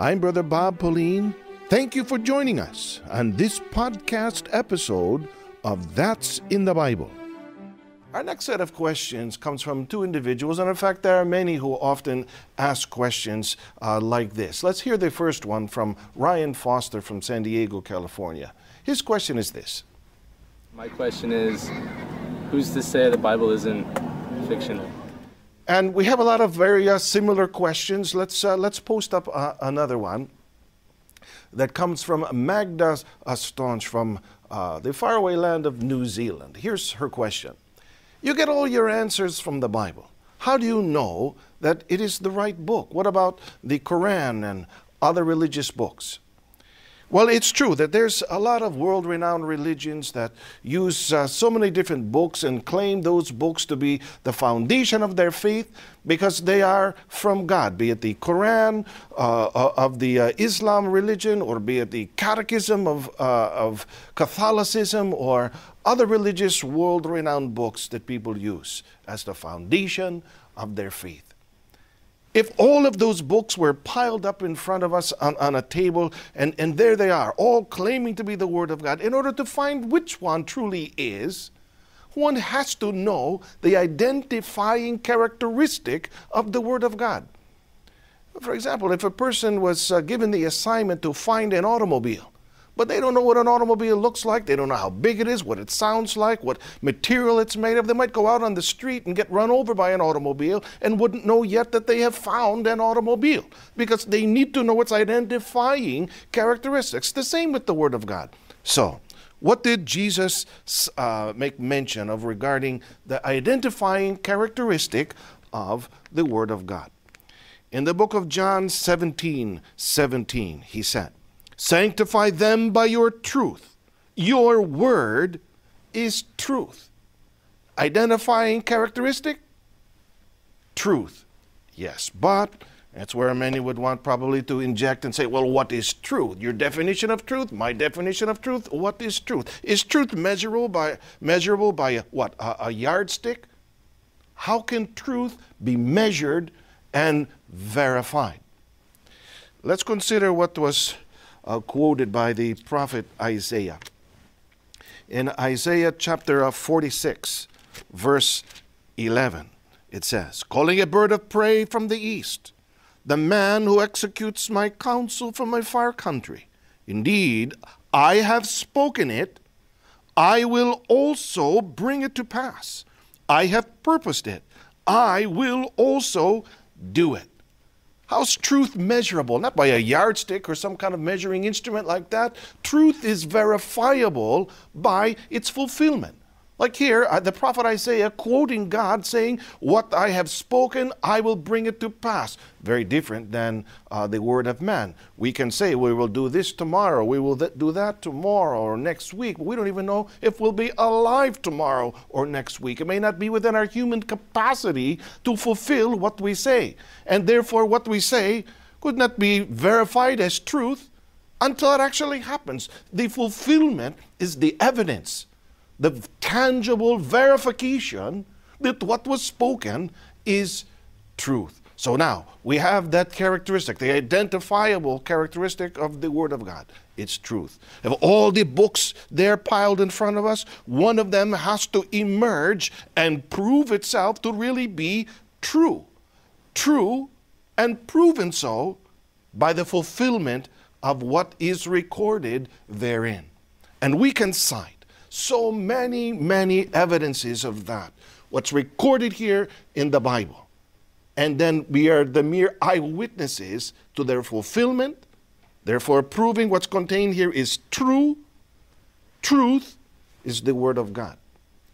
I'm Brother Bob Pauline. Thank you for joining us on this podcast episode of That's in the Bible. Our next set of questions comes from two individuals, and in fact, there are many who often ask questions uh, like this. Let's hear the first one from Ryan Foster from San Diego, California. His question is this My question is Who's to say the Bible isn't fictional? And we have a lot of very uh, similar questions. Let's, uh, let's post up uh, another one that comes from Magda Staunch from uh, the faraway land of New Zealand. Here's her question You get all your answers from the Bible. How do you know that it is the right book? What about the Quran and other religious books? Well, it's true that there's a lot of world renowned religions that use uh, so many different books and claim those books to be the foundation of their faith because they are from God, be it the Quran uh, uh of the uh, Islam religion, or be it the Catechism of, uh, of Catholicism, or other religious world renowned books that people use as the foundation of their faith. If all of those books were piled up in front of us on, on a table, and, and there they are, all claiming to be the Word of God, in order to find which one truly is, one has to know the identifying characteristic of the Word of God. For example, if a person was uh, given the assignment to find an automobile, but they don't know what an automobile looks like. They don't know how big it is, what it sounds like, what material it's made of. They might go out on the street and get run over by an automobile and wouldn't know yet that they have found an automobile because they need to know its identifying characteristics. The same with the Word of God. So, what did Jesus uh, make mention of regarding the identifying characteristic of the Word of God? In the book of John 17 17, he said, Sanctify them by your truth. Your word is truth. Identifying characteristic? Truth. Yes, but that's where many would want probably to inject and say, well, what is truth? Your definition of truth, my definition of truth, what is truth? Is truth measurable by measurable by a, what? A, a yardstick? How can truth be measured and verified? Let's consider what was uh, quoted by the prophet Isaiah. In Isaiah chapter 46, verse 11, it says, Calling a bird of prey from the east, the man who executes my counsel from a far country. Indeed, I have spoken it, I will also bring it to pass. I have purposed it, I will also do it. How's truth measurable? Not by a yardstick or some kind of measuring instrument like that. Truth is verifiable by its fulfillment. Like here, uh, the prophet Isaiah quoting God saying, What I have spoken, I will bring it to pass. Very different than uh, the word of man. We can say, We will do this tomorrow, we will th- do that tomorrow or next week. But we don't even know if we'll be alive tomorrow or next week. It may not be within our human capacity to fulfill what we say. And therefore, what we say could not be verified as truth until it actually happens. The fulfillment is the evidence the tangible verification that what was spoken is truth. So now we have that characteristic, the identifiable characteristic of the Word of God. It's truth. Of all the books there piled in front of us, one of them has to emerge and prove itself to really be true. True and proven so by the fulfillment of what is recorded therein. And we can cite so many, many evidences of that. What's recorded here in the Bible. And then we are the mere eyewitnesses to their fulfillment, therefore proving what's contained here is true. Truth is the Word of God.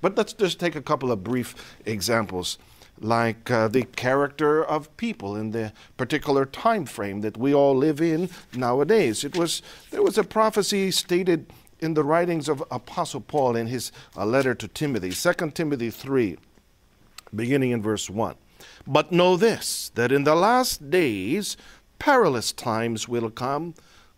But let's just take a couple of brief examples, like uh, the character of people in the particular time frame that we all live in nowadays. It was there was a prophecy stated in the writings of Apostle Paul in his uh, letter to Timothy, 2 Timothy 3, beginning in verse 1. But know this, that in the last days perilous times will come,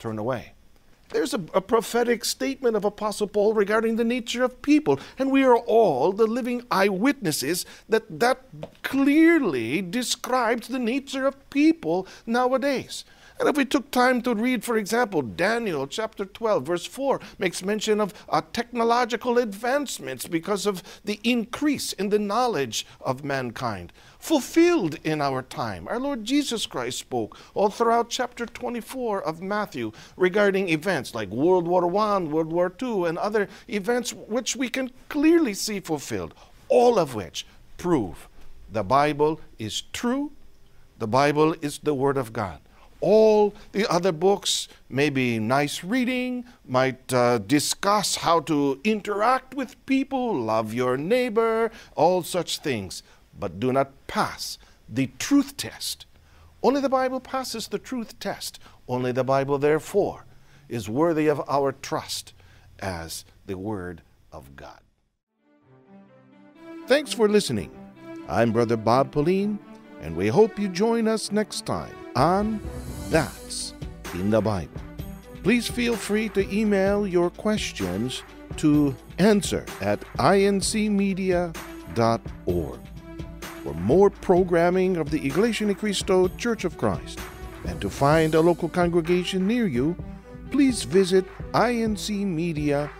turn away. There's a, a, prophetic statement of Apostle Paul regarding the nature of people, and we are all the living eyewitnesses that that clearly describes the nature of people nowadays. And if we took time to read, for example, Daniel chapter 12, verse 4, makes mention of uh, technological advancements because of the increase in the knowledge of mankind. Fulfilled in our time. Our Lord Jesus Christ spoke all throughout chapter 24 of Matthew regarding events like World War I, World War II, and other events which we can clearly see fulfilled, all of which prove the Bible is true, the Bible is the Word of God all the other books may be nice reading, might uh, discuss how to interact with people, love your neighbor, all such things, but do not pass the truth test. Only the Bible passes the truth test. Only the Bible, therefore, is worthy of our trust as the Word of God. Thanks for listening. I'm Brother Bob Pauline, and we hope you join us next time on That's in the Bible. Please feel free to email your questions to answer at incmedia.org. For more programming of the Iglesia Ni Cristo Church of Christ and to find a local congregation near you, please visit incmedia.org.